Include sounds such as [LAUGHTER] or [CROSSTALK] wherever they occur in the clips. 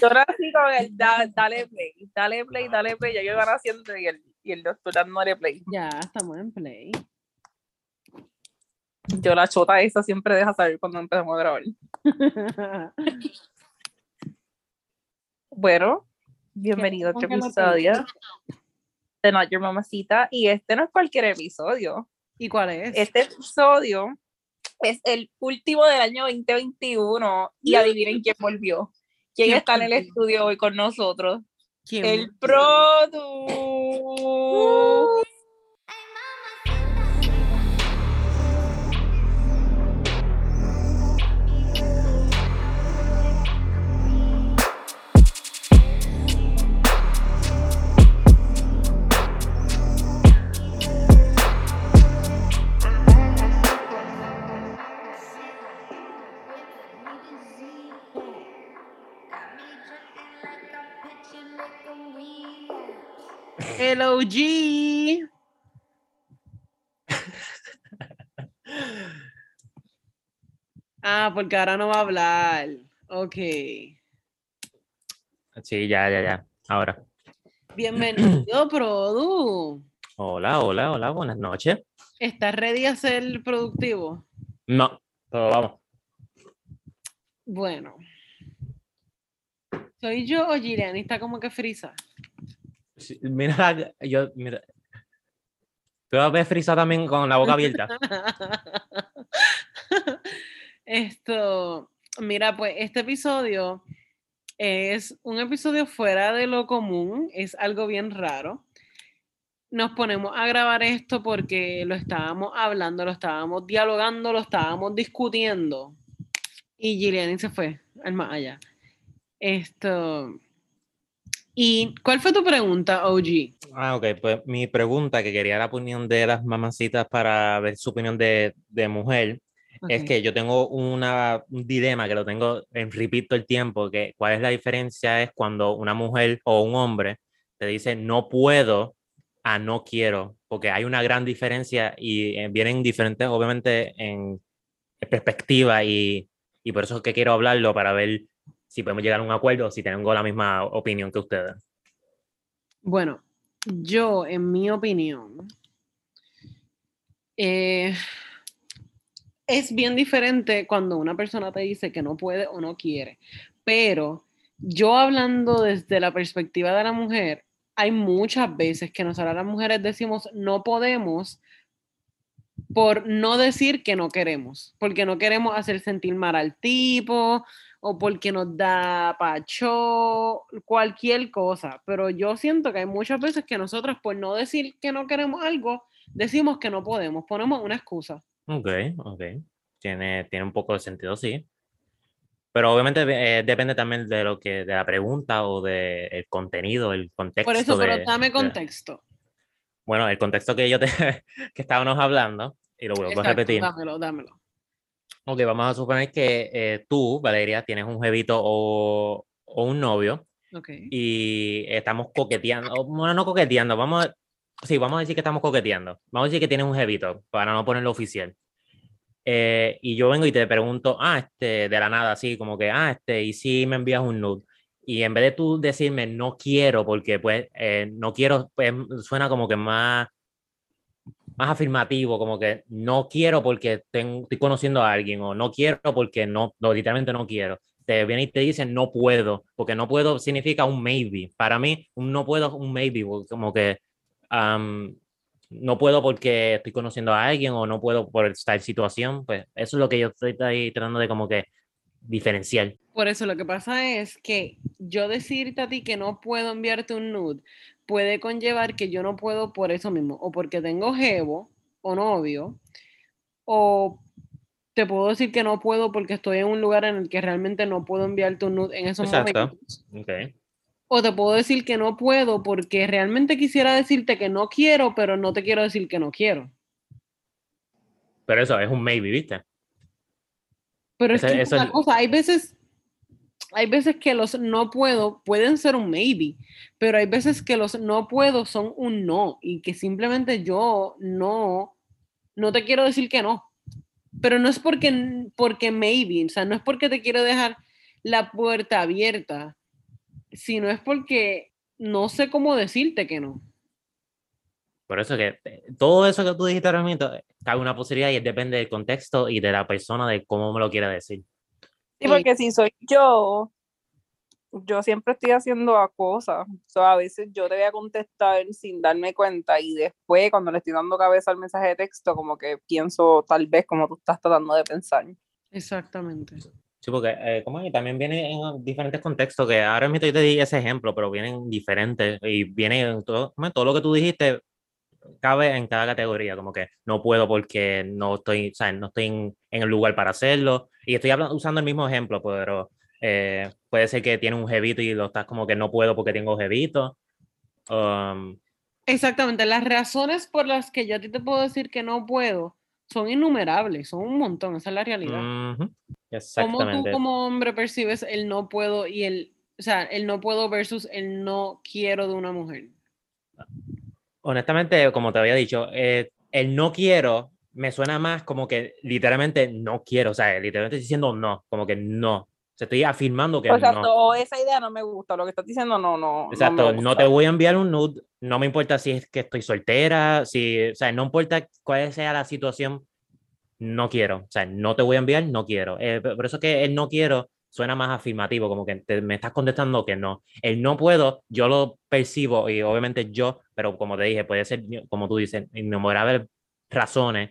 Yo nací con el da- dale play, dale play, dale play. Ya yo iba haciendo y el, y el doctor dándole play. Ya, estamos en play. Yo la chota esa siempre deja saber cuando empezamos a grabar. [LAUGHS] Bueno, bienvenido a otro ¿Cómo que lo episodio de Not Your Mamacita. Y este no es cualquier episodio. ¿Y cuál es? Este episodio es el último del año 2021 y adivinen quién volvió. ¿Quién ¿Quién está en el estudio hoy con nosotros? ¿Quién? El Produ. El OG. Ah, porque ahora no va a hablar. Ok. Sí, ya, ya, ya. Ahora. Bienvenido, [CLEARS THROAT] Produ. Hola, hola, hola, buenas noches. ¿Estás ready a ser productivo? No, pero vamos. Bueno. ¿Soy yo o Giriani? Está como que frisa. Mira, la- [LAUGHS] yo, mira. Tú vas a ver Frisa también con la boca abierta. [LAUGHS] Esto, mira, pues este episodio es un episodio fuera de lo común, es algo bien raro. Nos ponemos a grabar esto porque lo estábamos hablando, lo estábamos dialogando, lo estábamos discutiendo. Y Giliani se fue al más allá. Esto. ¿Y cuál fue tu pregunta, OG? Ah, ok, pues mi pregunta, que quería la opinión de las mamacitas para ver su opinión de, de mujer, es Ok. que yo tengo una, un dilema que lo tengo en repeat todo el tiempo, que cuál es la diferencia es cuando una mujer o un hombre te dice no puedo a no quiero, porque hay una gran diferencia y eh, vienen diferentes, obviamente, en perspectiva y, y por eso es que quiero hablarlo para ver si podemos llegar a un acuerdo si tengo la misma opinión que ustedes. Bueno, yo, en mi opinión, eh, es bien diferente cuando una persona te dice que no puede o no quiere. Pero yo hablando desde la perspectiva de la mujer, hay muchas veces que nosotras las mujeres decimos no podemos por no decir que no queremos, porque no queremos hacer sentir mal al tipo o porque nos da pacho, cualquier cosa. Pero yo siento que hay muchas veces que nosotros por no decir que no queremos algo, decimos que no podemos, ponemos una excusa. Ok, ok. Tiene, tiene un poco de sentido, sí. Pero obviamente eh, depende también de lo que, de la pregunta o del contenido, el contexto. Por eso, de- pero dame de- contexto. bueno, el contexto que yo te, [LAUGHS] que estábamos hablando, y lo vuelvo a repetir. dámelo, dámelo. Ok, vamos a suponer que eh, tú, Valeria, tienes un jevito o, o un novio Ok. y estamos coqueteando, bueno, no coqueteando, vamos a, sí, vamos a decir que estamos coqueteando. Vamos a decir que tienes un jevito, para no ponerlo oficial. Eh, y yo vengo y te pregunto, ah, este, de la nada, así como que, ah, este, y si me envías un nude. Y en vez de tú decirme no quiero, porque pues eh, no quiero, pues suena como que más, más afirmativo, como que no quiero porque tengo, estoy conociendo a alguien, o no quiero porque no, no, literalmente no quiero. Te viene y te dicen no puedo, porque no puedo significa un maybe. Para mí, un no puedo es un maybe, como que am, no puedo porque estoy conociendo a alguien o no puedo por esta situación, pues eso es lo que yo estoy ahí tratando de como que diferenciar. Por eso lo que pasa es que yo decirte a ti que no puedo enviarte un nude puede conllevar que yo no puedo por eso mismo, o porque tengo jevo o novio, o te puedo decir que no puedo porque estoy en un lugar en el que realmente no puedo enviarte un nude en esos Exacto. momentos. Okay. O te puedo decir que no puedo porque realmente quisiera decirte que no quiero, pero no te quiero decir que no quiero. Pero eso es un maybe, ¿viste? Pero es que es eso es- cosa, hay veces, hay veces que los no puedo pueden ser un maybe, pero hay veces que los no puedo son un no y que simplemente yo no, no te quiero decir que no. Pero no es porque, porque maybe, o sea, no es porque te quiero dejar la puerta abierta, si no es porque no sé cómo decirte que no. Por eso que eh, todo eso que tú dijiste ahora mismo, eh, cabe una posibilidad y depende del contexto y de la persona, de cómo me lo quiera decir. Sí, porque si soy yo, yo siempre estoy haciendo cosas. O sea, a veces yo te voy a contestar sin darme cuenta y después cuando le estoy dando cabeza al mensaje de texto, como que pienso tal vez como tú estás tratando de pensar. Exactamente. Sí, porque eh, como que también viene en diferentes contextos, que ahora mismo yo te di ese ejemplo, pero vienen diferentes y viene todo, todo lo que tú dijiste cabe en cada categoría, como que no puedo porque no estoy, o no estoy en, el lugar para hacerlo. Y estoy usando el mismo ejemplo, pero eh, puede ser que tiene un jevito y lo estás como que no puedo porque tengo jevito. Um, Exactamente, las razones por las que yo a ti te puedo decir que no puedo son innumerables, son un montón, esa es la realidad. Exactamente. ¿Cómo tú como hombre percibes el no puedo y el, o sea, el no puedo versus el no quiero de una mujer? Honestamente, como te había dicho, eh, el no quiero me suena más como que literalmente no quiero, o sea, literalmente diciendo no, como que no. O estoy afirmando que Exacto, no. esa idea no me gusta, lo que estás diciendo no, no. Exacto, no, te voy a enviar un nude, no me importa si es que estoy soltera, si, o sea, no importa cuál sea la situación, no quiero, o sea, no te voy a enviar, no quiero. Eh, por eso es que el no quiero suena más afirmativo, como que me estás contestando que no. El no puedo, yo lo percibo y obviamente yo, pero como te dije, puede ser, como tú dices, innumerables razones,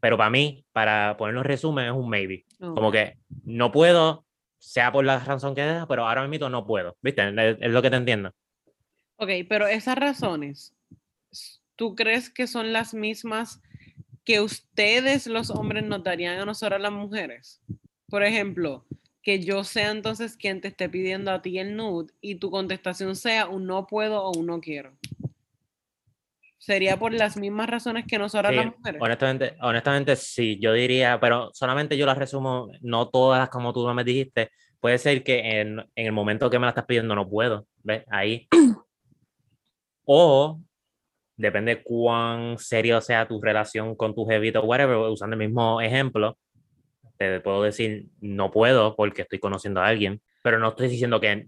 pero para mí, para ponerlo en resumen, es un maybe. Como que no puedo, sea por la razón que sea, pero ahora mismo no puedo, ¿viste? Es, lo que te entiendo. Ok, pero esas razones, ¿tú crees que son las mismas que ustedes los hombres notarían a nosotros las mujeres? Por ejemplo, que yo sea entonces quien te esté pidiendo a ti el nude y tu contestación sea un no puedo o un no quiero. ¿Sería por las mismas razones que nosotras las mujeres? Honestamente, honestamente sí, yo diría, pero solamente yo las resumo, no todas como tú me dijiste. Puede ser que en, en el momento que me la estás pidiendo no puedo, ¿ves? Ahí. [CLEARS THROAT] o depende cuán serio sea tu relación con tu jevito, whatever, usando el mismo ejemplo, te puedo decir, no puedo porque estoy conociendo a alguien, pero no estoy diciendo que,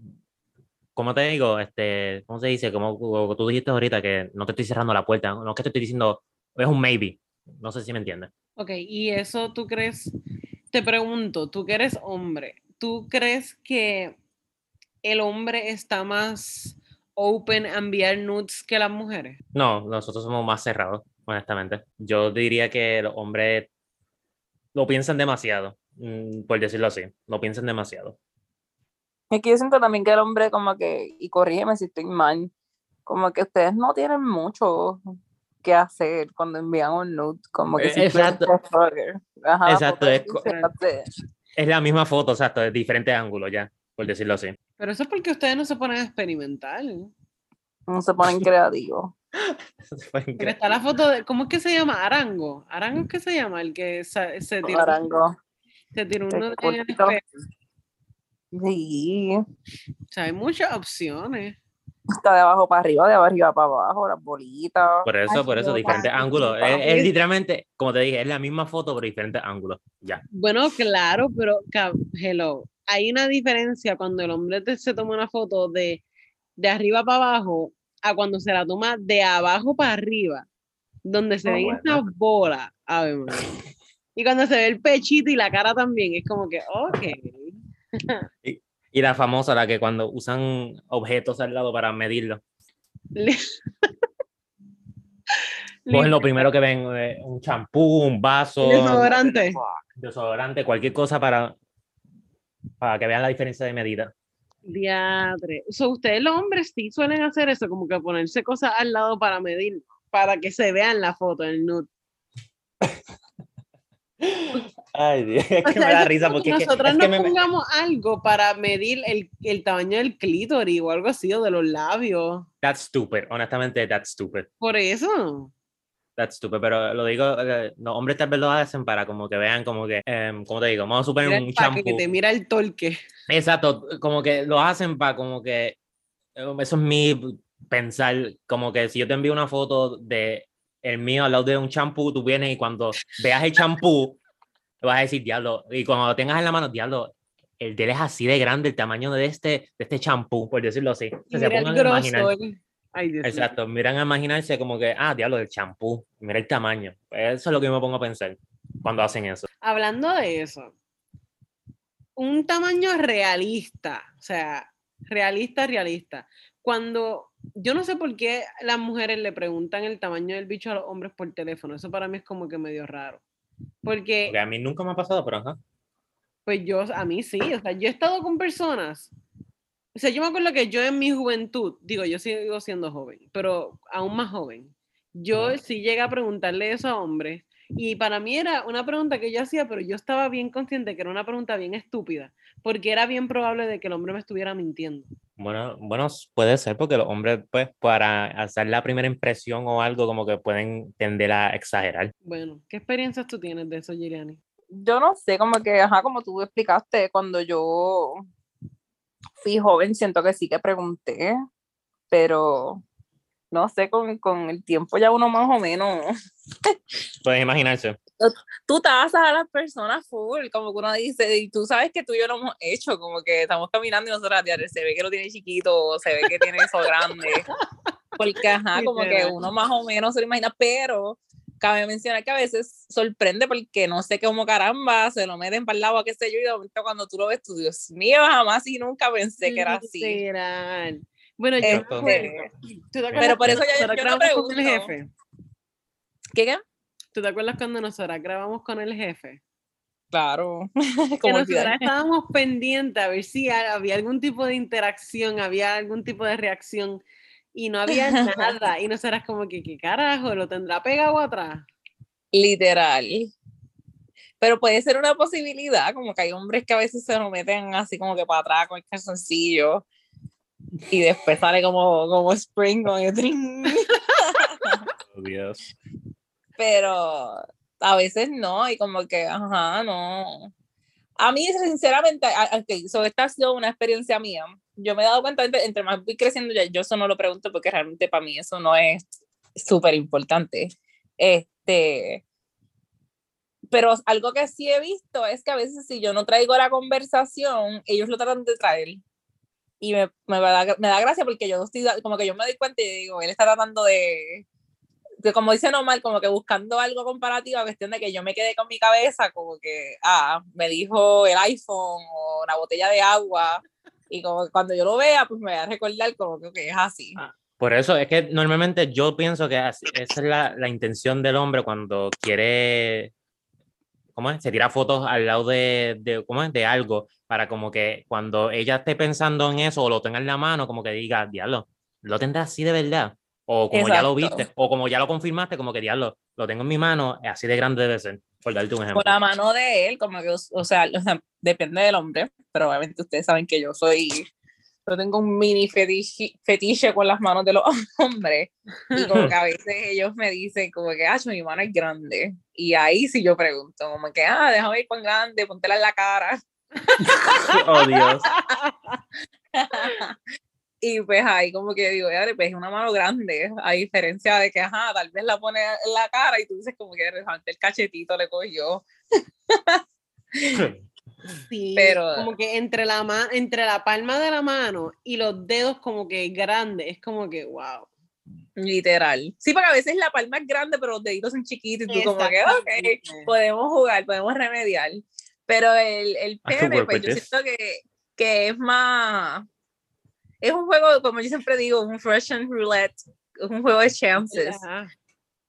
como te digo, este, ¿cómo se dice? Como, tú dijiste ahorita, que no te estoy cerrando la puerta, no es que te estoy diciendo, es un maybe, no sé si me entiendes. Ok, y eso tú crees, te pregunto, tú que eres hombre, ¿tú crees que el hombre está más open a enviar nudes que las mujeres? No, nosotros somos más cerrados, honestamente. Yo diría que los hombres lo piensan demasiado, mm, por decirlo así, lo piensan demasiado. Es que yo siento también que el hombre como que, y corrígeme si estoy mal, como que ustedes no tienen mucho que hacer cuando envían un nude, como que si Exacto. Ajá, exacto, es, es, la misma foto, exacto, de diferentes ángulos ya, por decirlo así. Pero eso es porque ustedes no se ponen a experimentar. No se ponen creativos. [LAUGHS] Pero está la foto de, ¿cómo es que se llama? Arango. Arango es que se llama, el que se, se tiró. Arango. Se tiró uno de Sí. O sea, hay muchas opciones. Está de abajo para arriba, de arriba para abajo, las bolitas. Por eso, por eso, diferentes ángulos. Es, literalmente, como te dije, es la misma foto, pero diferentes ángulos. Ya. Bueno, claro, pero hello. Hay una diferencia cuando el hombre se toma una foto de, de arriba para abajo a cuando se la toma de abajo para arriba, donde se oh, ven estas bolas. A ver, y cuando se ve el pechito y la cara también, es como que, ok. y, y, la famosa, la que cuando usan objetos al lado para medirlo. Cogen lo primero que ven, eh, un champú, un vaso. Desodorante. Desodorante, cualquier cosa para, para que vean la diferencia de medida. Diadre. O ustedes los hombres sí suelen hacer eso, como que ponerse cosas al lado para medir, para que se vea en la foto, el nude. Ay, Dios, es que me da risa porque nosotros no pongamos algo para medir el, el, tamaño del clítoris o algo así, o de los labios. That's stupid, honestamente, that's stupid. Por eso. That's stupid, pero lo digo, eh, los hombres tal vez lo hacen para como que vean como que, um, como te digo, vamos a suponer un champú. que te mira el torque. Exacto, como que lo hacen para como que, um, eso es mi pensar, como que si yo te envío una foto de el mío al lado de un champú, tú vienes y cuando veas el champú, vas a decir, diablo, y cuando lo tengas en la mano, diablo, el de él es así de grande, el tamaño de este, de este champú, por decirlo así. O sea, se pongan a imaginar. Ay, Dios. Exacto, miran a imaginarse como que, ah, diablo, del champú, mira el tamaño. Eso es lo que yo me pongo a pensar cuando hacen eso. Hablando de eso, un tamaño realista, o sea, realista, realista. Cuando yo no sé por qué las mujeres le preguntan el tamaño del bicho a los hombres por teléfono, eso para mí es como que medio raro. Porque, Porque a mí nunca me ha pasado, pero ajá. pues yo, a mí sí, o sea, yo he estado con personas, o sea, yo me acuerdo que yo en mi juventud, digo, yo sigo siendo joven, pero aún más joven, yo sí llegué a preguntarle eso a hombres y para mí era una pregunta que yo hacía, pero yo estaba bien consciente que era una pregunta bien estúpida, porque era bien probable de que el hombre me estuviera mintiendo. Bueno, bueno, puede ser porque los hombres, pues, para hacer la primera impresión o algo, como que pueden tender a exagerar. Bueno, ¿qué experiencias tú tienes de eso, Giriani? Yo no sé, como que, ajá, como tú explicaste, cuando yo fui joven, siento que sí que pregunté, pero no sé, con, con el tiempo ya uno más o menos, [LAUGHS] Pueden imaginarse. tú tasas a las personas full, como que uno dice, y tú sabes que tú y yo lo hemos hecho, como que estamos caminando y nosotros, "Diablo, se ve que lo tiene chiquito, se ve que tiene eso grande, [LAUGHS] porque, ajá, como que uno más o menos se lo imagina, pero cabe mencionar que a veces sorprende porque no sé cómo caramba, se lo meten para el lado, qué sé yo, y de momento cuando tú lo ves, tú, Dios mío, jamás y nunca pensé que era así. Bueno, yo Este. ¿Tú te acuerdas pero por eso cuando yo- yo te grabamos con el pregunto. jefe? ¿Qué, qué? ¿Tú te acuerdas cuando nosotras grabamos con el jefe? Claro, [LAUGHS] que nosotras estábamos pendientes a ver si ha- había algún tipo de interacción, había algún tipo de reacción y no había [LAUGHS] nada. Y nosotras como que, ¿qué carajo? ¿Lo tendrá pegado atrás? literal. Pero puede ser una posibilidad, como que hay hombres que a veces se lo meten así como que para atrás con el calzoncillo y después sale como, como spring con el trin. Oh, Dios. Pero a veces no, y como que, ajá, no. A mí, sinceramente, a- a- ok, so esta ha sido una experiencia mía. Yo me he dado cuenta, entre, más voy creciendo, ya, yo eso no lo pregunto porque realmente para mí eso no es súper importante. Este, pero algo que sí he visto es que a veces si yo no traigo la conversación, ellos lo tratan de traer. Y me, me, da, me da gracia porque yo estoy, como que yo me doy cuenta y digo, él está tratando de, de como dice normal, como que buscando algo comparativo a cuestión de que yo me quedé con mi cabeza, como que, ah, me dijo el iPhone o una botella de agua, y como que cuando yo lo vea, pues me voy a recordar como que, que es así. Ah. Por eso es que normalmente yo pienso que así- esa es la, la intención del hombre cuando quiere, ¿cómo es? Se tira fotos al lado de, de, ¿cómo es? de algo para como que cuando ella esté pensando en eso o lo tenga en la mano, como que diga, diablo, lo tendrá así de verdad. O como ya lo Exacto. viste, o como ya lo confirmaste, como que diablo, lo tengo en mi mano, así de grande debe ser, por darte un ejemplo. Por la mano de él, como que, o sea, o sea, depende del hombre, pero obviamente ustedes saben que yo soy, yo tengo un mini fetiche, fetiche con las manos de los [LAUGHS] hombres, y como que a [LAUGHS] veces ellos me dicen como que, ah, mi mano es grande, y ahí sí yo pregunto, como que, ah, déjame ver cuán grande, póntela en la cara, [LAUGHS] oh Dios. Y pues ahí como que digo, ya, pues es una mano grande, a diferencia de que, ajá, tal vez la pone en la cara y tú dices como que el cachetito le cogió, [LAUGHS] Sí, Pero- como que entre la, ma- entre la palma de la mano y los dedos como que grandes, es como que, wow. literal. Sí, porque a veces la palma es grande, pero los deditos son chiquitos y tú como que, ok, podemos jugar, podemos remediar. Pero el, el pene, pues yo siento que, que es más, es un juego, como yo siempre digo, un Russian roulette, es un juego de chances. Ajá.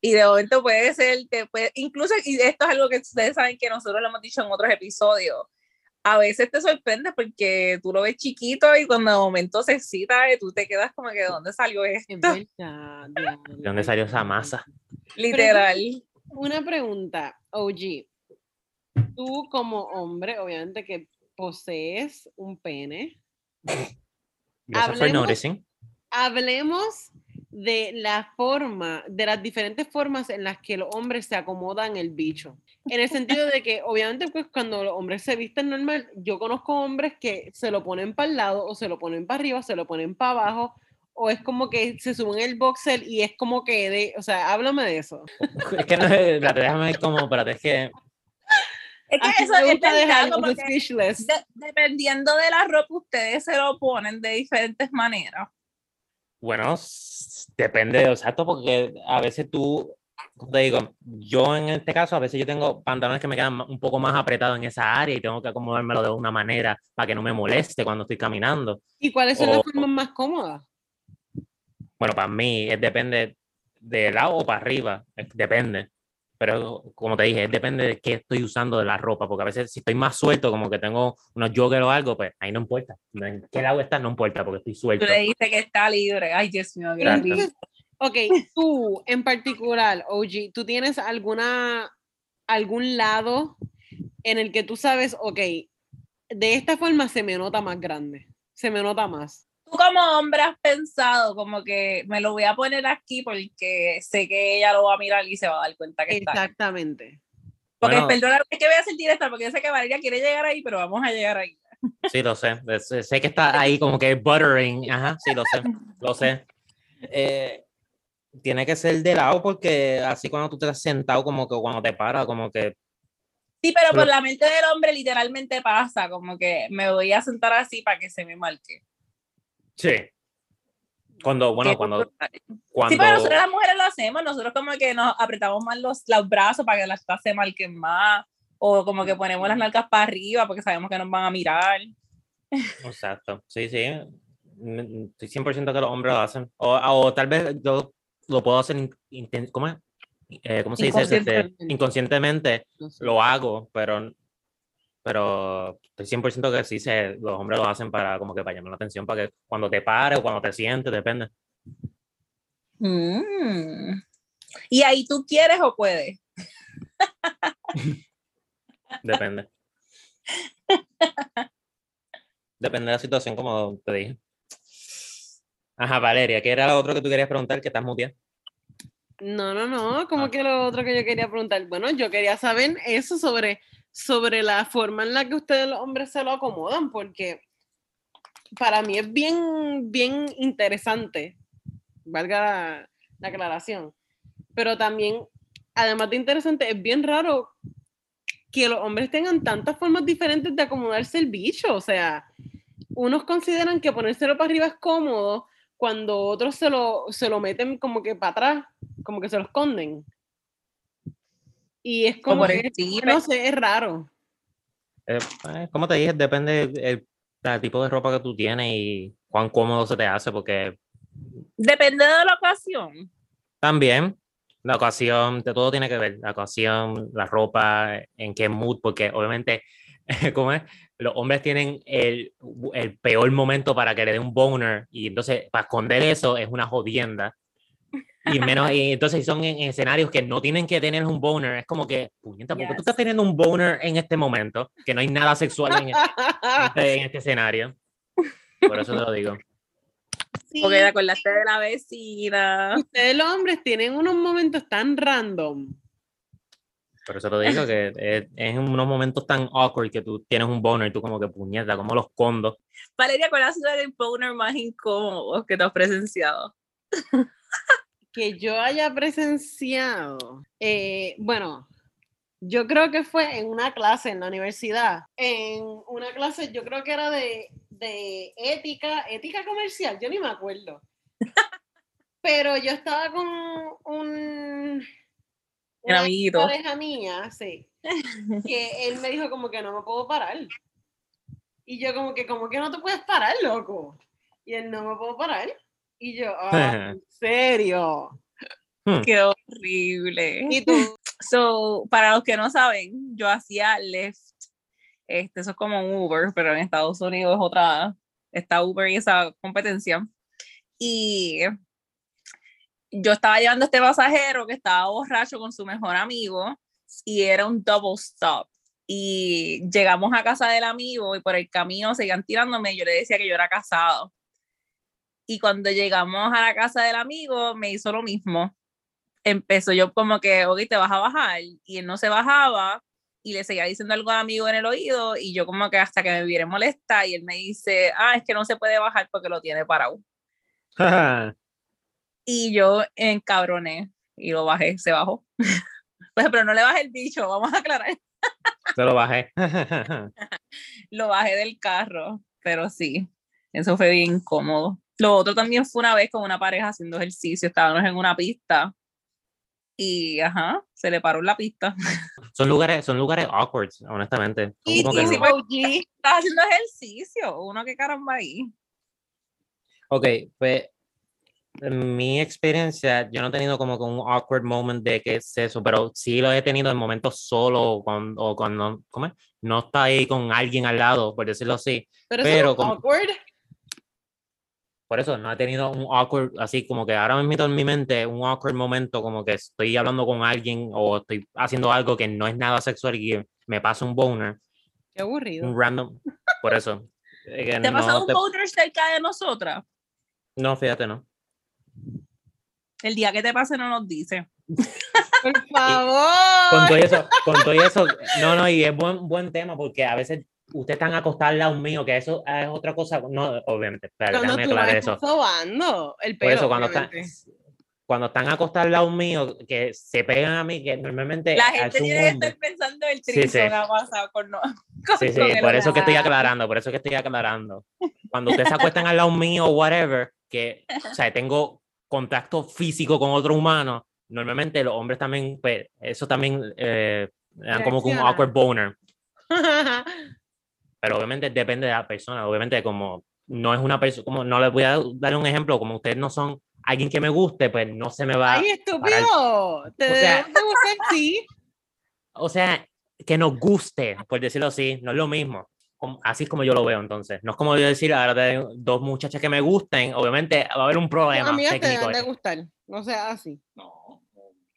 Y de momento puede ser, te puede, incluso, y esto es algo que ustedes saben que nosotros lo hemos dicho en otros episodios, a veces te sorprende porque tú lo ves chiquito y cuando de momento se excita, y tú te quedas como que, ¿de dónde salió esto? [LAUGHS] ¿De dónde salió esa masa? Literal. Una pregunta, OG. Tú como hombre, obviamente que posees un pene, Gracias por Hablemos- noticing. hablemos de la forma, de las diferentes formas en las que los hombres se acomodan el bicho. En el sentido de que, obviamente, pues cuando los hombres se visten normal, yo conozco hombres que se lo ponen para el lado, o se lo ponen para arriba, se lo ponen para abajo, o es como que se suben el boxer y es como que de, o sea, háblame de eso. Es que no espérate, déjame cómo, espérate, es que Es que eso es que speechless. de- dependiendo de la ropa, ustedes se lo ponen de diferentes maneras. Bueno, depende, exacto, porque a veces tú, como te digo, yo en este caso, a veces yo tengo pantalones que me quedan un poco más apretados en esa área y tengo que acomodármelo de una manera para que no me moleste cuando estoy caminando. ¿Y cuáles son las o- formas más cómodas? Bueno, para mí es depende de lado o para arriba, es- depende. Pero como te dije, es depende de qué estoy usando de la ropa, porque a veces si estoy más suelto, como que tengo unos joggers o algo, pues ahí no importa. En qué lado está, no importa, porque estoy Tú suelto. le dices que está libre. Ay, Dios mío, qué ok, tú en particular, OG, ¿tú tienes alguna, algún lado en el que tú sabes, ok, de esta forma se me nota más grande, se me nota más? Tú como hombre has pensado como que me lo voy a poner aquí porque sé que ella lo va a mirar y se va a dar cuenta que está. Exactamente. Porque Bueno. perdona, es que voy a ser directa porque yo sé que Valeria quiere llegar ahí, pero vamos a llegar ahí. Sí, lo sé. Sé, que está ahí como que buttering. Ajá, sí, lo sé. Lo sé. Eh, tiene que ser de lado porque así cuando tú te has sentado, como que cuando te paras, como que. Sí, pero por la mente del hombre literalmente pasa, como que me voy a sentar así para que se me marque. Sí. Cuando, bueno, cuando. cuando Sí, pero nosotros las mujeres lo hacemos, nosotros como que nos apretamos más los, los brazos para que las cosas se marquen más, o como que ponemos las nalgas para arriba porque sabemos que nos van a mirar. [LAUGHS] Exacto. Sí, sí. Mm, Estoy 100% que los hombres lo hacen. O, o tal vez yo lo puedo hacer. ¿Cómo es? Eh, ¿Cómo se dice? Este, Inconscientemente. inconscientemente. No sé. lo hago, pero, pero estoy 100% que sí, se, los hombres lo hacen para como que para llamar la atención, para que cuando te pares o cuando te sientes, depende. Mm. Y ahí tú quieres o puedes. [LAUGHS] Depende. depende de la situación, como te dije. Ajá, Valeria, ¿qué era lo otro que tú querías preguntar? Que estás muteada. No, no, no, como Ah. que lo otro que yo quería preguntar. Bueno, yo quería saber eso sobre, sobre la forma en la que ustedes los hombres se lo acomodan, porque para mí es bien, bien interesante, valga la, la aclaración, pero también, además de interesante, es bien raro que los hombres tengan tantas formas diferentes de acomodarse el bicho, o sea, unos consideran que ponérselo para arriba es cómodo, cuando otros se lo, se lo meten como que para atrás, como que se lo esconden. Y es como que, no sé, es raro. Eh, eh, como te dije, depende del del tipo de ropa que tú tienes y cuán cómodo se te hace, porque Depende de la ocasión. También la ocasión, de todo tiene que ver, la ocasión, la ropa, en qué mood, porque obviamente, [LAUGHS] ¿cómo es? Los hombres tienen el, el peor momento para que le dé un boner y entonces para esconder eso es una jodienda. Y menos, y entonces son en, escenarios que no tienen que tener un boner, es como que, puñeta, ¿por qué tú Yes. estás teniendo un boner en este momento? Que no hay nada sexual en, este, en este escenario. Por eso te lo digo. Sí, Porque te acordaste de la vecina. ustedes los hombres tienen unos momentos tan random. Por eso te digo que es, es en unos momentos tan awkward que tú tienes un boner y tú como que puñeta, como los condos. Valeria, ¿cuál ha sido el boner más incómodo que te has presenciado? Que yo haya presenciado, eh, bueno, yo creo que fue en una clase en la universidad, en una clase, yo creo que era de, de ética, ética comercial, yo ni me acuerdo. [LAUGHS] Pero yo estaba con un... Un amiguito. pareja mía, sí, [LAUGHS] que él me dijo como que no me puedo parar. Y yo como que, como que no te puedes parar, loco? Y él no me puedo parar. Y yo, [LAUGHS] "Ah, ¿en serio? Qué horrible. ¿Y tú? [LAUGHS] So, para los que no saben, yo hacía Lyft. Este, eso es como un Uber, pero en Estados Unidos es otra, está Uber y esa competencia. Y yo estaba llevando a este pasajero que estaba borracho con su mejor amigo y era un double stop. Y llegamos a casa del amigo y por el camino seguían tirándome y yo le decía que yo era casado. Y cuando llegamos a la casa del amigo, me hizo lo mismo empezó yo como que, ok, te vas a bajar, y él no se bajaba, y le seguía diciendo algo a amigo en el oído, y yo como que hasta que me viera molesta, y él me dice, ah, es que no se puede bajar porque lo tiene parado. [LAUGHS] Y yo encabroné, y lo bajé, se bajó. [LAUGHS] pues, pero no le bajé el bicho, vamos a aclarar. [LAUGHS] Se lo bajé. lo bajé del carro, pero sí, eso fue bien incómodo. Lo otro también fue una vez con una pareja haciendo ejercicio, estábamos en una pista y ajá, se le paró la pista. [LAUGHS] Son lugares, son lugares awkward, honestamente. Y, que si no. estás haciendo ejercicio, uno que caramba ahí. Ok, pues en mi experiencia, yo no he tenido como que un awkward moment de que es eso, pero sí lo he tenido en momentos solo o cuando, o cuando ¿cómo es? no está ahí con alguien al lado, por decirlo así. Pero, Pero eso es como- awkward. Por eso no he tenido un awkward, así como que ahora mismo en mi mente, un awkward momento como que estoy hablando con alguien o estoy haciendo algo que no es nada sexual y me pasa un boner, Qué aburrido. un random, por eso. eh, ¿Te ha no pasado un te- boner cerca de nosotras? No, fíjate, no. El día que te pase no nos dice. Por Con favor. todo eso, con todo eso, no, no, y es buen, buen tema porque a veces ustedes están acostados al lado mío, que eso es otra cosa, no, obviamente, Cuando déjame aclarar eso. sobando el Por pelo. eso, cuando están, cuando están acostados al lado mío, que se pegan a mí, que normalmente La gente tiene que estar pensando el Sí, trinzo sí. ha pasado con, no, [LAUGHS] con- Sí, sí, con por eso que estoy aclarando, por eso que estoy aclarando. Cuando ustedes se acuestan al lado mío o whatever, que, o sea, tengo contacto físico con otro humano, normalmente los hombres también, pues, eso también eh, dan como un awkward boner. [LAUGHS] pero obviamente depende de la persona, obviamente como no es una persona, como no les voy a dar un ejemplo, como ustedes no son alguien que me guste, pues no se me va, Ay, estúpido. Te O sea- de gustar, sí. o sea, que nos guste, por decirlo así, no es lo mismo. Como- Así es como yo lo veo entonces. No es como yo decir, ahora tengo dos muchachas que me gusten, obviamente va a haber un problema amigas te técnico. deben de gustar. No sea así. No,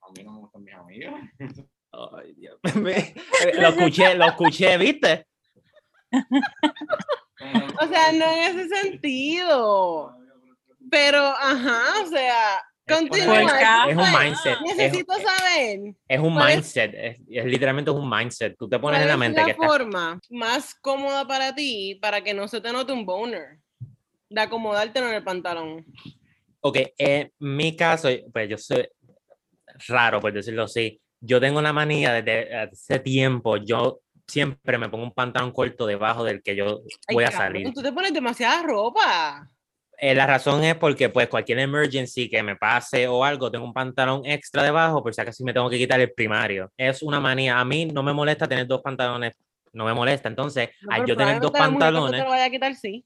a mí no me gustan mis amigas. Ay, Dios. [LAUGHS] Lo escuché, lo escuché, ¿viste? [LAUGHS] O sea, no en ese sentido. Pero, ajá, o sea, Es un continúa. mindset, Es un mindset. Es, Necesito saber es un ¿cuál es- mindset. Es, es literalmente un mindset. Tú te pones en la es mente la que estás forma más cómoda para ti para que no se te note un boner. De acomodártelo en el pantalón. Ok, en mi caso, pues yo soy raro, por decirlo así. Yo tengo una manía desde hace tiempo. Yo siempre me pongo un pantalón corto debajo del que yo Ay, voy a cabrón, salir. Tú te pones demasiada ropa. Eh, la razón es porque, pues, cualquier emergency que me pase o algo, tengo un pantalón extra debajo, por si acaso me tengo que quitar el primario. Es una manía. A mí no me molesta tener dos pantalones, no me molesta. Entonces, No, al yo tener dos pantalones, te lo vaya a quitar, sí.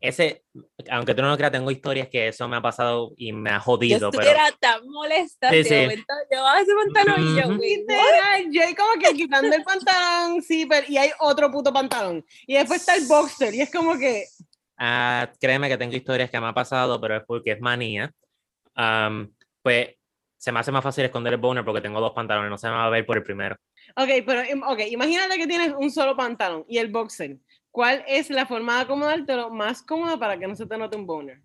Ese, aunque tú no lo creas, tengo historias que eso me ha pasado y me ha Yo jodido, pero estuviera tan molesta Sí, sí. momento, llevaba ese pantalón y yo, Ujú. "Wait, what?". Yo como que quitando el pantalón, sí, pero y hay otro puto pantalón. Y después está el boxer, y es como que, Ah, créeme que tengo historias que me ha pasado, pero es porque es manía. Am, pues se me hace más fácil esconder el boner porque tengo dos pantalones, no se me va a ver por el primero. ok, pero ok, imagínate que tienes un solo pantalón y el boxer. ¿Cuál es la forma de acomodártelo más cómoda para que no se te note un boner?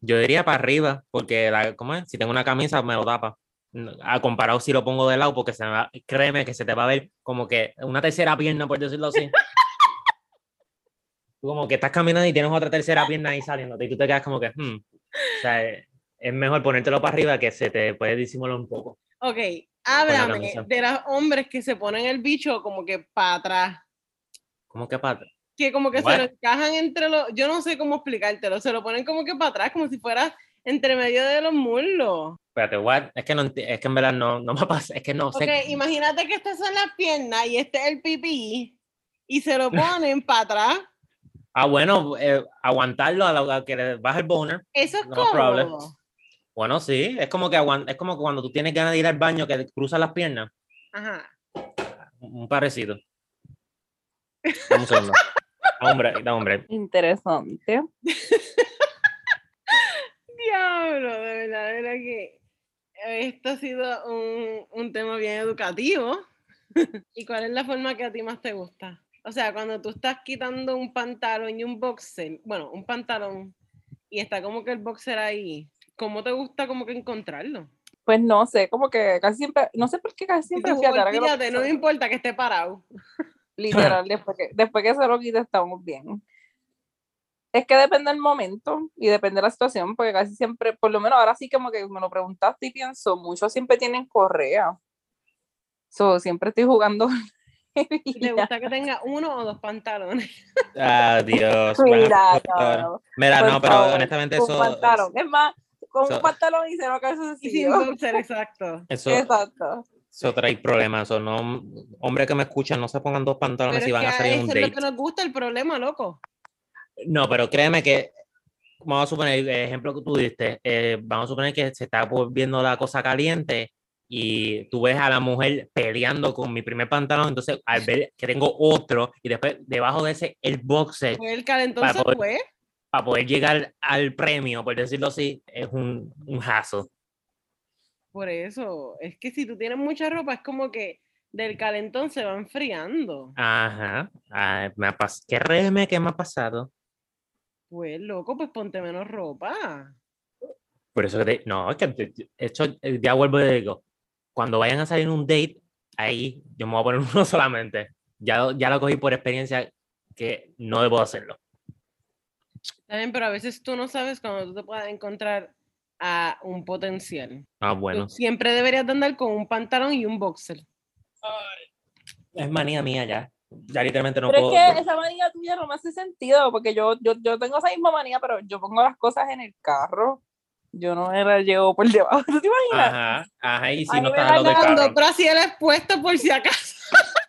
Yo diría para arriba, porque la, ¿cómo es? si tengo una camisa me lo tapa. No, A comparado si lo pongo de lado, porque se me va- créeme que se te va a ver como que una tercera pierna, por decirlo así. Tú [LAUGHS] como que estás caminando y tienes otra tercera pierna ahí saliendo y tú te quedas como que, hmm. O sea, eh, es mejor ponértelo para arriba que se te puede disimular un poco. Ok, háblame camisa. de los hombres que se ponen el bicho como que para atrás. ¿Cómo que para que como que What? se lo encajan entre los, yo no sé cómo explicártelo, se lo ponen como que para atrás, como si fuera entre medio de los muslos. Espérate, what? Es que, no, es que en verdad no, no me [LAUGHS] pasa, es que no sé. Ok, imagínate que estas son las piernas y este es el pipí y se lo ponen para atrás. [LAUGHS] Ah, bueno, eh, aguantarlo a, la, a que le baje el boner. Eso es No problem. Bueno, sí, es como que es como que cuando tú tienes ganas de ir al baño que cruzas las piernas, Ajá. un parecido. Dame un segundo. Da hombre, da hombre. Interesante. Diablo, de verdad, de verdad que esto ha sido un, un tema bien educativo. [LAUGHS] ¿Y cuál es la forma que a ti más te gusta? O sea, cuando tú estás quitando un pantalón y un boxer, bueno, un pantalón, y está como que el boxer ahí, ¿cómo te gusta como que encontrarlo? Pues no sé, como que casi siempre, no sé por qué casi siempre, tú, fíjate, que olvídate, no me importa que esté parado. Literal, [LAUGHS] después que, después que se lo quite estamos bien. Es que depende del momento y depende de la situación, porque casi siempre, por lo menos ahora sí como que me lo preguntaste y pienso, muchos siempre tienen correa. So, siempre estoy jugando. [LAUGHS] ¿Y ¿Te gusta que tenga uno o dos pantalones? [LAUGHS] Ah, Dios. Mira, no, Mira, no, pero favor, honestamente un eso. pantalón. Es más, con eso- un pantalón y cero Y sin boxer, exacto. Eso, Exacto. Eso trae problemas. O no, hombres que me escuchan, no se pongan dos pantalones es van a a salir en eso un es lo date. que nos gusta el problema, loco. No, pero créeme que, vamos a suponer, el ejemplo que tú diste, eh, vamos a suponer que se está volviendo la cosa caliente y tú ves a la mujer peleando con mi primer pantalón, entonces al ver que tengo otro y después debajo de ese el boxer Fue el calentón Para poder- fue. para poder llegar al premio, por decirlo así, es un, un hassle. Por eso, es que si tú tienes mucha ropa, es como que del calentón se va enfriando. Ajá. Ay, me ha pas- Créeme que me ha pasado. Pues loco, pues ponte menos ropa. Por eso que te- no, es que esto, eh, ya vuelvo y digo, cuando vayan a salir en un date, ahí yo me voy a poner [LAUGHS] uno solamente. Ya, lo- ya lo cogí por experiencia que no debo hacerlo. También, pero a veces tú no sabes cuando tú te puedas encontrar a un potencial. Ah, Tú bueno. siempre deberías de andar con un pantalón y un boxer. Es manía mía ya. Ya literalmente no Pero puedo. es que esa manía tuya no me hace sentido, porque yo, yo, yo tengo esa misma manía, pero yo pongo las cosas en el carro. Yo no me las llevo por debajo. [LAUGHS] ¿Tú te imaginas? Ajá, ajá, y si Ahí no estás del van carro. Pero así él es puesto por si acaso. [LAUGHS]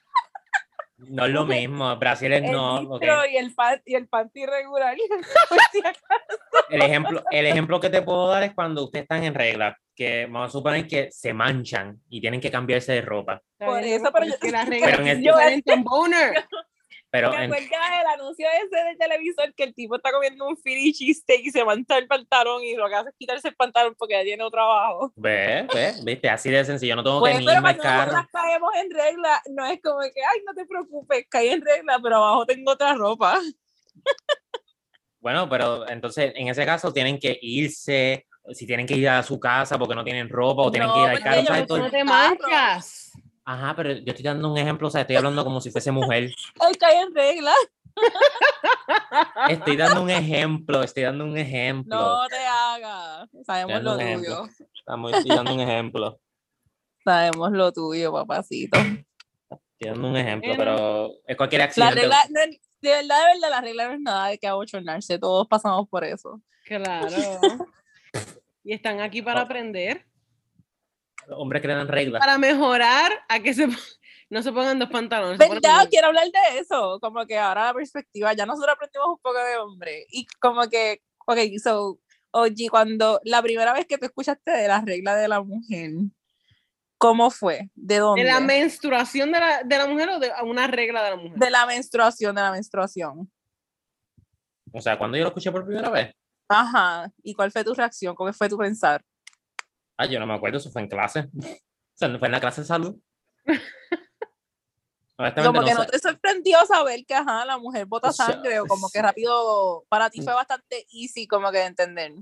No es lo mismo. Brasil es el no. ok. distro y el pan, y el panty regular. [LAUGHS] El ejemplo, el ejemplo que te puedo dar es cuando ustedes están en regla, que vamos a suponer que se manchan y tienen que cambiarse de ropa. Por eso, pero es yo- que las Pero reglas en el- boner. Pero ¿Te en- acuerdas el anuncio ese del televisor que el tipo está comiendo un Philly cheesesteak y se mancha el pantalón y lo que hace es quitarse el pantalón porque ya tiene otro abajo? ve, ve, viste, así de sencillo, no tengo Pues, que ni pero irme al cuando carro. nosotras caemos en regla, no es como que, ay, no te preocupes, caí en regla, pero abajo tengo otra ropa. Bueno, pero entonces en ese caso tienen que irse, si tienen que ir a su casa porque no tienen ropa o tienen No, que ir al carro. No te manchas. Ajá, pero yo estoy dando un ejemplo, o sea, estoy hablando como si fuese mujer. [LAUGHS] Ay, caí en regla. Estoy dando un ejemplo, estoy dando un ejemplo. No te hagas. Sabemos lo tuyo. Estamos, estoy dando un ejemplo. Sabemos lo tuyo, papacito. Estoy dando un ejemplo, pero es cualquier La accidente. regla, no es- de verdad, de verdad, la regla no es nada de que abochornarse. Todos pasamos por eso. Claro. [LAUGHS] Y están aquí para Oh. aprender, Hombres que le dan reglas. para mejorar a que se, no se pongan dos pantalones. ¿Verdad? Quiero hablar de eso. Como que ahora la perspectiva, ya nosotros aprendimos un poco de hombre. Y como que, ok, so, oye, cuando la primera vez que tú escuchaste de la regla de la mujer, ¿cómo fue? ¿De dónde? ¿De la menstruación de la, de la mujer o de una regla de la mujer? de la menstruación, de la menstruación. O sea, cuando yo lo escuché por primera vez, Ajá. ¿Y cuál fue tu reacción? ¿Cómo fue tu pensar? Ah, yo no me acuerdo, eso fue en clase. [LAUGHS] O sea, no fue en la clase de salud. [LAUGHS] Como no que sé. no te sorprendió saber que, ajá, la mujer bota O sea, sangre o como que rápido, para ti fue bastante easy como que de entender.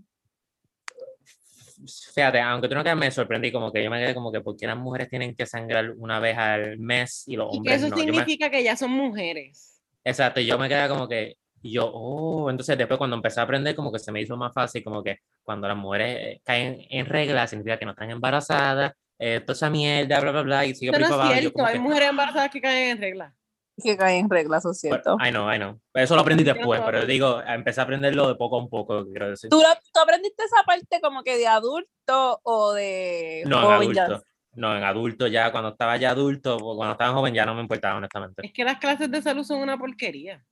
Fíjate, aunque tú no creas, me sorprendí, como que yo me quedé como que, ¿por qué las mujeres tienen que sangrar una vez al mes y los Y que hombres eso no? Yo me- significa que ya son mujeres. Exacto, yo me quedé como que, y yo, oh, entonces después cuando empecé a aprender, como que se me hizo más fácil, como que cuando las mujeres caen en regla, significa que no están embarazadas, eh, toda esa mierda, bla, bla, bla, y sigo no para es yo cierto. como Hay que, mujeres embarazadas que caen en regla. Que cae en reglas, eso es bueno, cierto. I know, I know. Eso lo aprendí no después, pero digo, empecé a aprenderlo de poco a un poco, quiero decir. ¿Tú, lo- tú aprendiste esa parte como que de adulto o de No, en joven ya? adulto. No, en adulto ya, cuando estaba ya adulto, o cuando estaba joven ya no me importaba, honestamente. Es que las clases de salud son una porquería.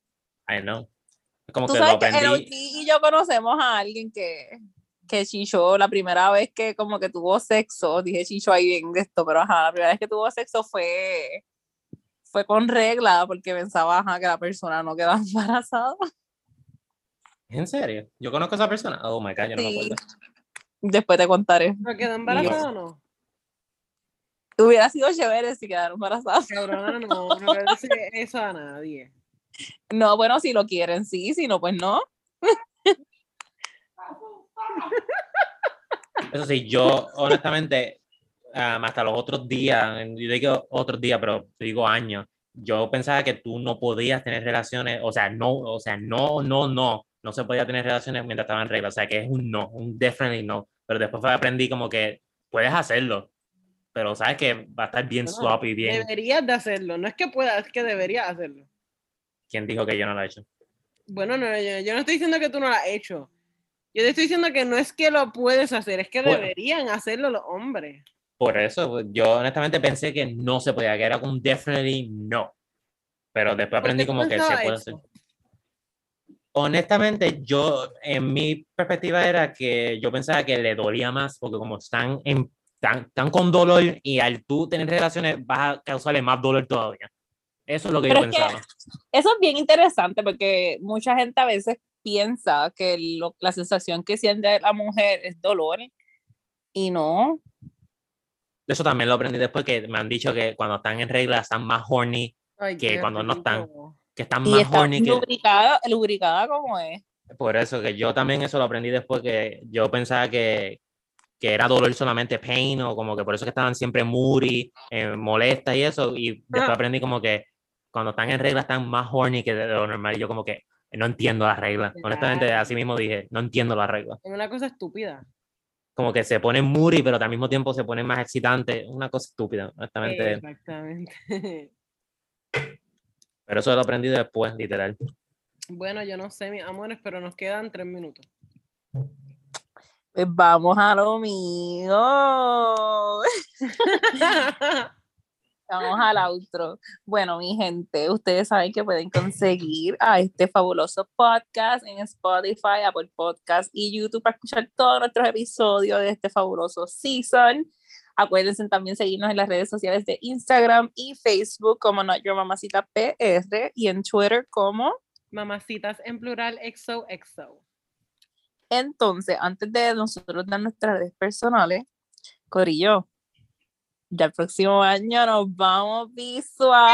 I know. Como Tú que lo sabes que el. OG y yo conocemos a alguien que, que chichó la primera vez que como que tuvo sexo, dije chicho ahí bien de esto, pero ajá, la primera vez que tuvo sexo fue, fue con regla porque pensaba ajá, que la persona no quedaba [LAUGHS] embarazada. ¿En serio? Yo conozco a esa persona. Oh my god, yo no me acuerdo. Después te contaré. ¿Pero quedó embarazada o no? Hubiera sido chévere si quedara embarazada. Cabrona, no, no le dice eso a nadie. No, bueno, si lo quieren, sí, si no, pues no. Eso sí, yo honestamente, am, hasta los otros días, yo digo otros días, pero digo años, yo pensaba que tú no podías tener relaciones, o sea, no, o sea, no, no, no, no se podía tener relaciones mientras estaba en regla, o sea, que es un no, un definitely no, pero después aprendí como que puedes hacerlo, pero sabes que va a estar bien Bueno, sloppy, bien. Deberías de hacerlo. No es que puedas, es que deberías hacerlo. ¿Quién dijo que yo no lo he hecho? Bueno, no, yo, yo no estoy diciendo que tú no lo has hecho. Yo te estoy diciendo que no es que lo puedes hacer, es que Bueno. deberían hacerlo los hombres. Por eso, pues, yo honestamente pensé que no se podía, que era un definitely no. Pero después ¿Por aprendí como que se puede hacer. Honestamente, yo, en mi perspectiva era que yo pensaba que le dolía más porque como están, en, están, están con dolor y al tú tener relaciones vas a causarle más dolor todavía. Eso es lo que Pero yo es que- pensaba. Eso es bien interesante porque mucha gente a veces piensa que lo- la sensación que siente la mujer es dolor y no. Eso también lo aprendí después que me han dicho que cuando están en regla están más horny, Ay, Que cuando no están. que están Y más está horny que... lubricada, lubricada como es. Por eso que yo también eso lo aprendí después que yo pensaba que, que era dolor solamente pain o como que por eso que estaban siempre moody, eh, molestas y eso. Y después Ah. aprendí como que cuando están en regla están más horny que de lo normal. Y yo como que no entiendo las reglas. Honestamente, así mismo dije, no entiendo las reglas. Es una cosa estúpida. Como que se ponen moody, pero al mismo tiempo se ponen más excitantes. Una cosa estúpida, honestamente. Exactamente. [LAUGHS] Pero eso lo aprendí después, literal. bueno, yo no sé, mis amores, pero nos quedan tres minutos. Pues vamos a lo mío. [LAUGHS] [LAUGHS] Vamos al outro. Bueno, mi gente, ustedes saben que pueden conseguir a este fabuloso podcast en Spotify, Apple Podcast y YouTube para escuchar todos nuestros episodios de este fabuloso season. Acuérdense también seguirnos en las redes sociales de Instagram y Facebook como Not Your Mamacita PR y en Twitter como. Mamacitas en plural, exo. Entonces, antes de nosotros dar nuestras redes personales, Corillo, ya el próximo año nos vamos visual.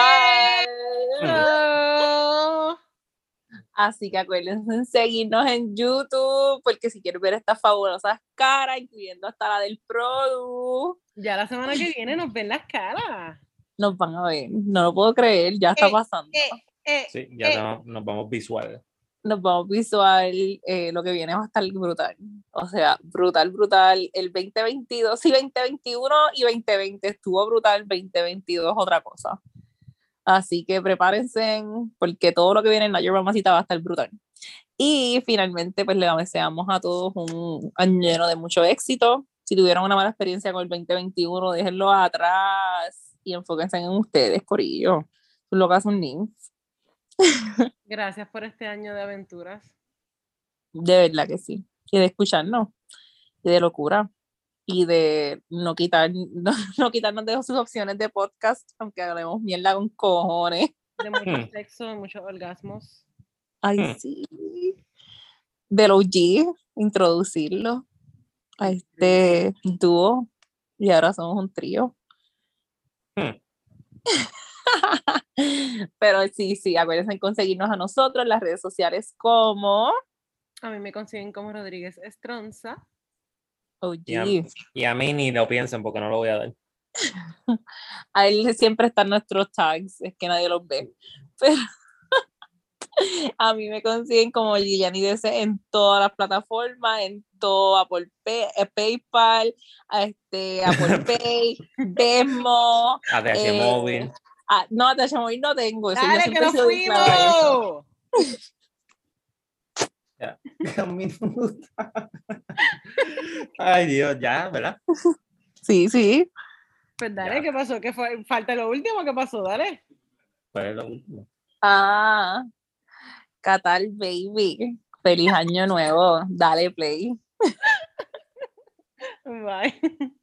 Así que acuérdense en seguirnos en YouTube, porque si quieren ver estas fabulosas caras, incluyendo hasta la del Produ, Ya la semana que viene nos ven las caras. nos van a ver. No lo puedo creer, ya está Eh, pasando. Eh, eh, Sí, ya Eh. nos, nos vamos visual. Nos vamos visual, eh, lo que viene va a estar brutal. O sea, brutal, brutal. El 2022, sí, 2021 y 2020 estuvo brutal, 2022 otra cosa. Así que prepárense porque todo lo que viene en la va a estar brutal. Y finalmente, pues le deseamos a todos un año lleno de mucho éxito. Si tuvieron una mala experiencia con el 2021, déjenlo atrás y enfóquense en ustedes, Corillo. Locas son ninjas. [LAUGHS] gracias por este año de aventuras. De verdad que sí. Y de escucharnos. Y de locura. Y de no, quitar, [LAUGHS] no, no quitarnos de sus opciones de podcast, aunque hablemos mierda con cojones. De mucho Hmm. sexo, de muchos orgasmos. Ay, Hmm. sí. Del OG, introducirlo a este dúo. Y ahora somos un trío. [LAUGHS] [LAUGHS] Pero sí, sí, acuérdense en conseguirnos a nosotros en las redes sociales como A mí me consiguen como Rodríguez Estronza. OG. Ya. Y a mí ni lo piensen porque no lo voy a dar. [LAUGHS] a él siempre están nuestros tags, es que nadie los ve. [LAUGHS] Pero a mí me consiguen como Liliani DC en todas las plataformas, en todo Apple Pay, eh, PayPal, a este, Apple Pay, Venmo. ATH Eh, móvil. Ah, no, Atasha Móvil no tengo. eso, ¡Dale, que nos sido bien clara de eso. fuimos! [LAUGHS] [LAUGHS] [LAUGHS] Ay, Dios, ya, ¿verdad? Sí, sí. Pues dale, Ya. ¿qué pasó? ¿Qué fue? Falta lo último, ¿qué pasó? Dale. Pues lo último. Ah, Qatar Baby. Feliz año nuevo. Dale play. Bye.